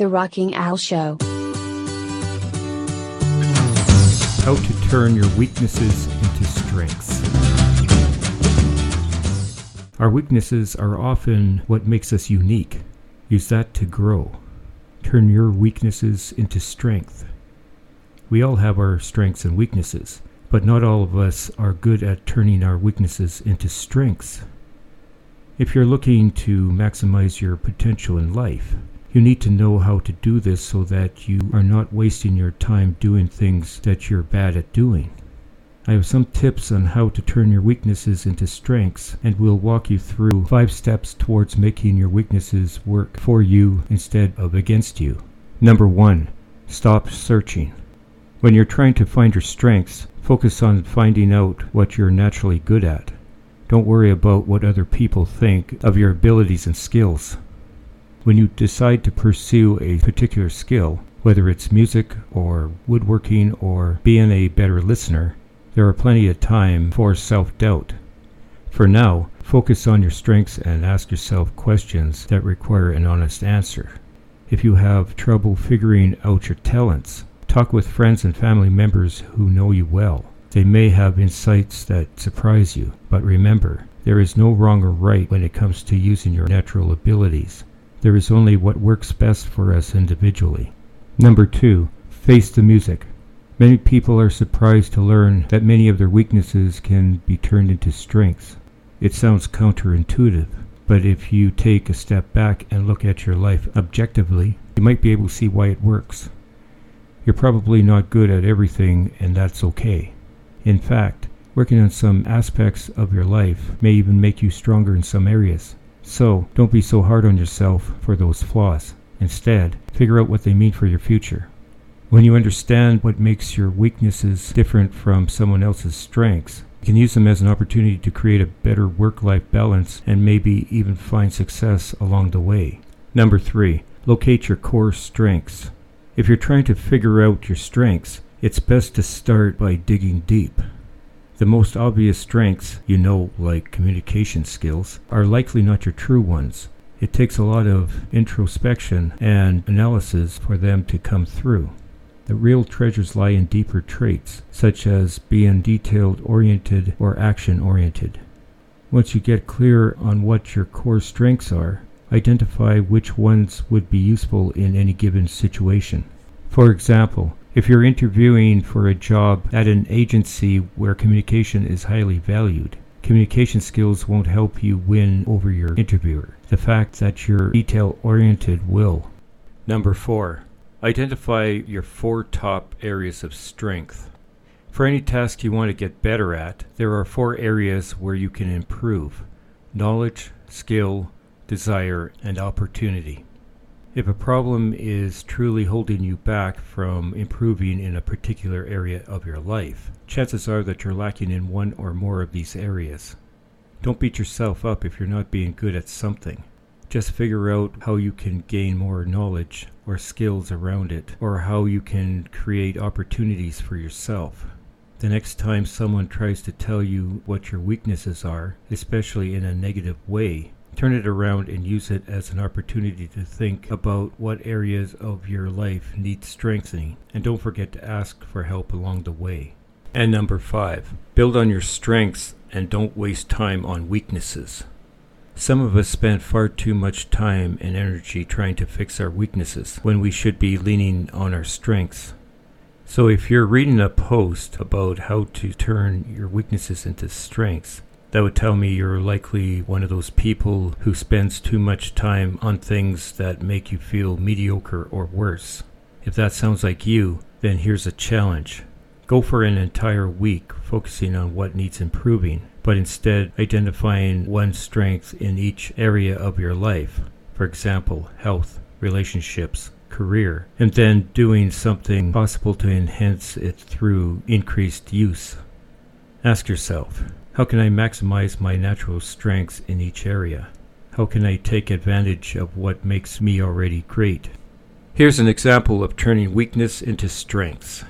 The Rocking Owl Show. How to turn your weaknesses into strengths. Our weaknesses are often what makes us unique. Use that to grow. Turn your weaknesses into strength. We all have our strengths and weaknesses, but not all of us are good at turning our weaknesses into strengths. If you're looking to maximize your potential in life, you need to know how to do this so that you are not wasting your time doing things that you're bad at doing. I have some tips on how to turn your weaknesses into strengths, and we'll walk you through five steps towards making your weaknesses work for you instead of against you. Number one, stop searching. When you're trying to find your strengths, focus on finding out what you're naturally good at. Don't worry about what other people think of your abilities and skills. When you decide to pursue a particular skill, whether it's music or woodworking or being a better listener, there are plenty of time for self doubt. For now, focus on your strengths and ask yourself questions that require an honest answer. If you have trouble figuring out your talents, talk with friends and family members who know you well. They may have insights that surprise you, but remember, there is no wrong or right when it comes to using your natural abilities. There is only what works best for us individually. Number two, face the music. Many people are surprised to learn that many of their weaknesses can be turned into strengths. It sounds counterintuitive, but if you take a step back and look at your life objectively, you might be able to see why it works. You're probably not good at everything, and that's okay. In fact, working on some aspects of your life may even make you stronger in some areas. So, don't be so hard on yourself for those flaws. Instead, figure out what they mean for your future. When you understand what makes your weaknesses different from someone else's strengths, you can use them as an opportunity to create a better work life balance and maybe even find success along the way. Number three, locate your core strengths. If you're trying to figure out your strengths, it's best to start by digging deep. The most obvious strengths, you know, like communication skills, are likely not your true ones. It takes a lot of introspection and analysis for them to come through. The real treasures lie in deeper traits, such as being detailed oriented or action oriented. Once you get clear on what your core strengths are, identify which ones would be useful in any given situation. For example, if you're interviewing for a job at an agency where communication is highly valued, communication skills won't help you win over your interviewer. The fact that you're detail oriented will. Number four, identify your four top areas of strength. For any task you want to get better at, there are four areas where you can improve knowledge, skill, desire, and opportunity. If a problem is truly holding you back from improving in a particular area of your life, chances are that you're lacking in one or more of these areas. Don't beat yourself up if you're not being good at something. Just figure out how you can gain more knowledge or skills around it, or how you can create opportunities for yourself. The next time someone tries to tell you what your weaknesses are, especially in a negative way, turn it around and use it as an opportunity to think about what areas of your life need strengthening. And don't forget to ask for help along the way. And number five, build on your strengths and don't waste time on weaknesses. Some of us spend far too much time and energy trying to fix our weaknesses when we should be leaning on our strengths. So, if you're reading a post about how to turn your weaknesses into strengths, that would tell me you're likely one of those people who spends too much time on things that make you feel mediocre or worse. If that sounds like you, then here's a challenge. Go for an entire week focusing on what needs improving, but instead identifying one strength in each area of your life. For example, health, relationships, career, and then doing something possible to enhance it through increased use. Ask yourself, how can I maximize my natural strengths in each area? How can I take advantage of what makes me already great? Here's an example of turning weakness into strengths.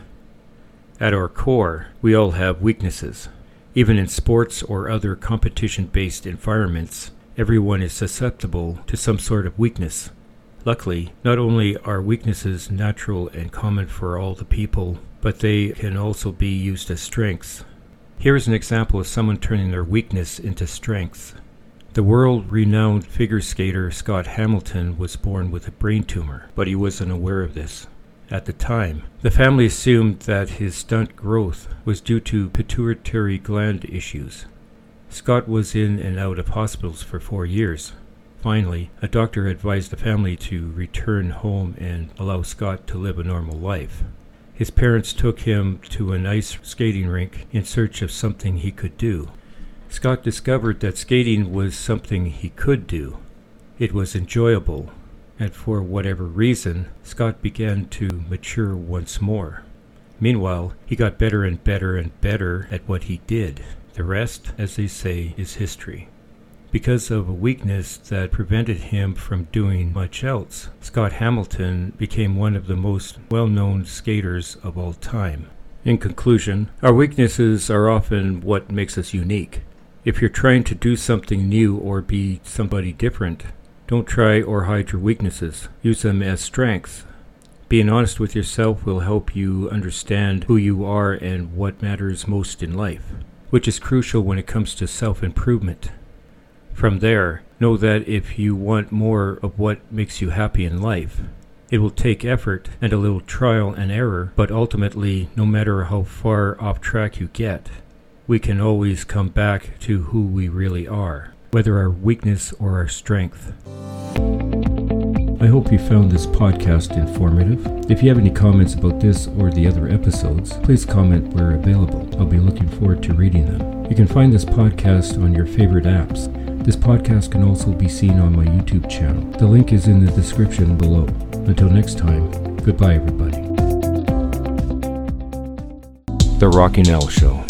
At our core, we all have weaknesses. Even in sports or other competition based environments, everyone is susceptible to some sort of weakness. Luckily, not only are weaknesses natural and common for all the people, but they can also be used as strengths. Here is an example of someone turning their weakness into strength. The world renowned figure skater Scott Hamilton was born with a brain tumor, but he was unaware of this. At the time, the family assumed that his stunt growth was due to pituitary gland issues. Scott was in and out of hospitals for four years. Finally, a doctor advised the family to return home and allow Scott to live a normal life. His parents took him to an ice skating rink in search of something he could do. Scott discovered that skating was something he could do. It was enjoyable, and for whatever reason, Scott began to mature once more. Meanwhile, he got better and better and better at what he did. The rest, as they say, is history. Because of a weakness that prevented him from doing much else, Scott Hamilton became one of the most well known skaters of all time. In conclusion, our weaknesses are often what makes us unique. If you're trying to do something new or be somebody different, don't try or hide your weaknesses. Use them as strengths. Being honest with yourself will help you understand who you are and what matters most in life, which is crucial when it comes to self improvement. From there, know that if you want more of what makes you happy in life, it will take effort and a little trial and error, but ultimately, no matter how far off track you get, we can always come back to who we really are whether our weakness or our strength. I hope you found this podcast informative. If you have any comments about this or the other episodes, please comment where available. I'll be looking forward to reading them. You can find this podcast on your favorite apps. This podcast can also be seen on my YouTube channel. The link is in the description below. Until next time, goodbye, everybody. The Rocky Nell Show.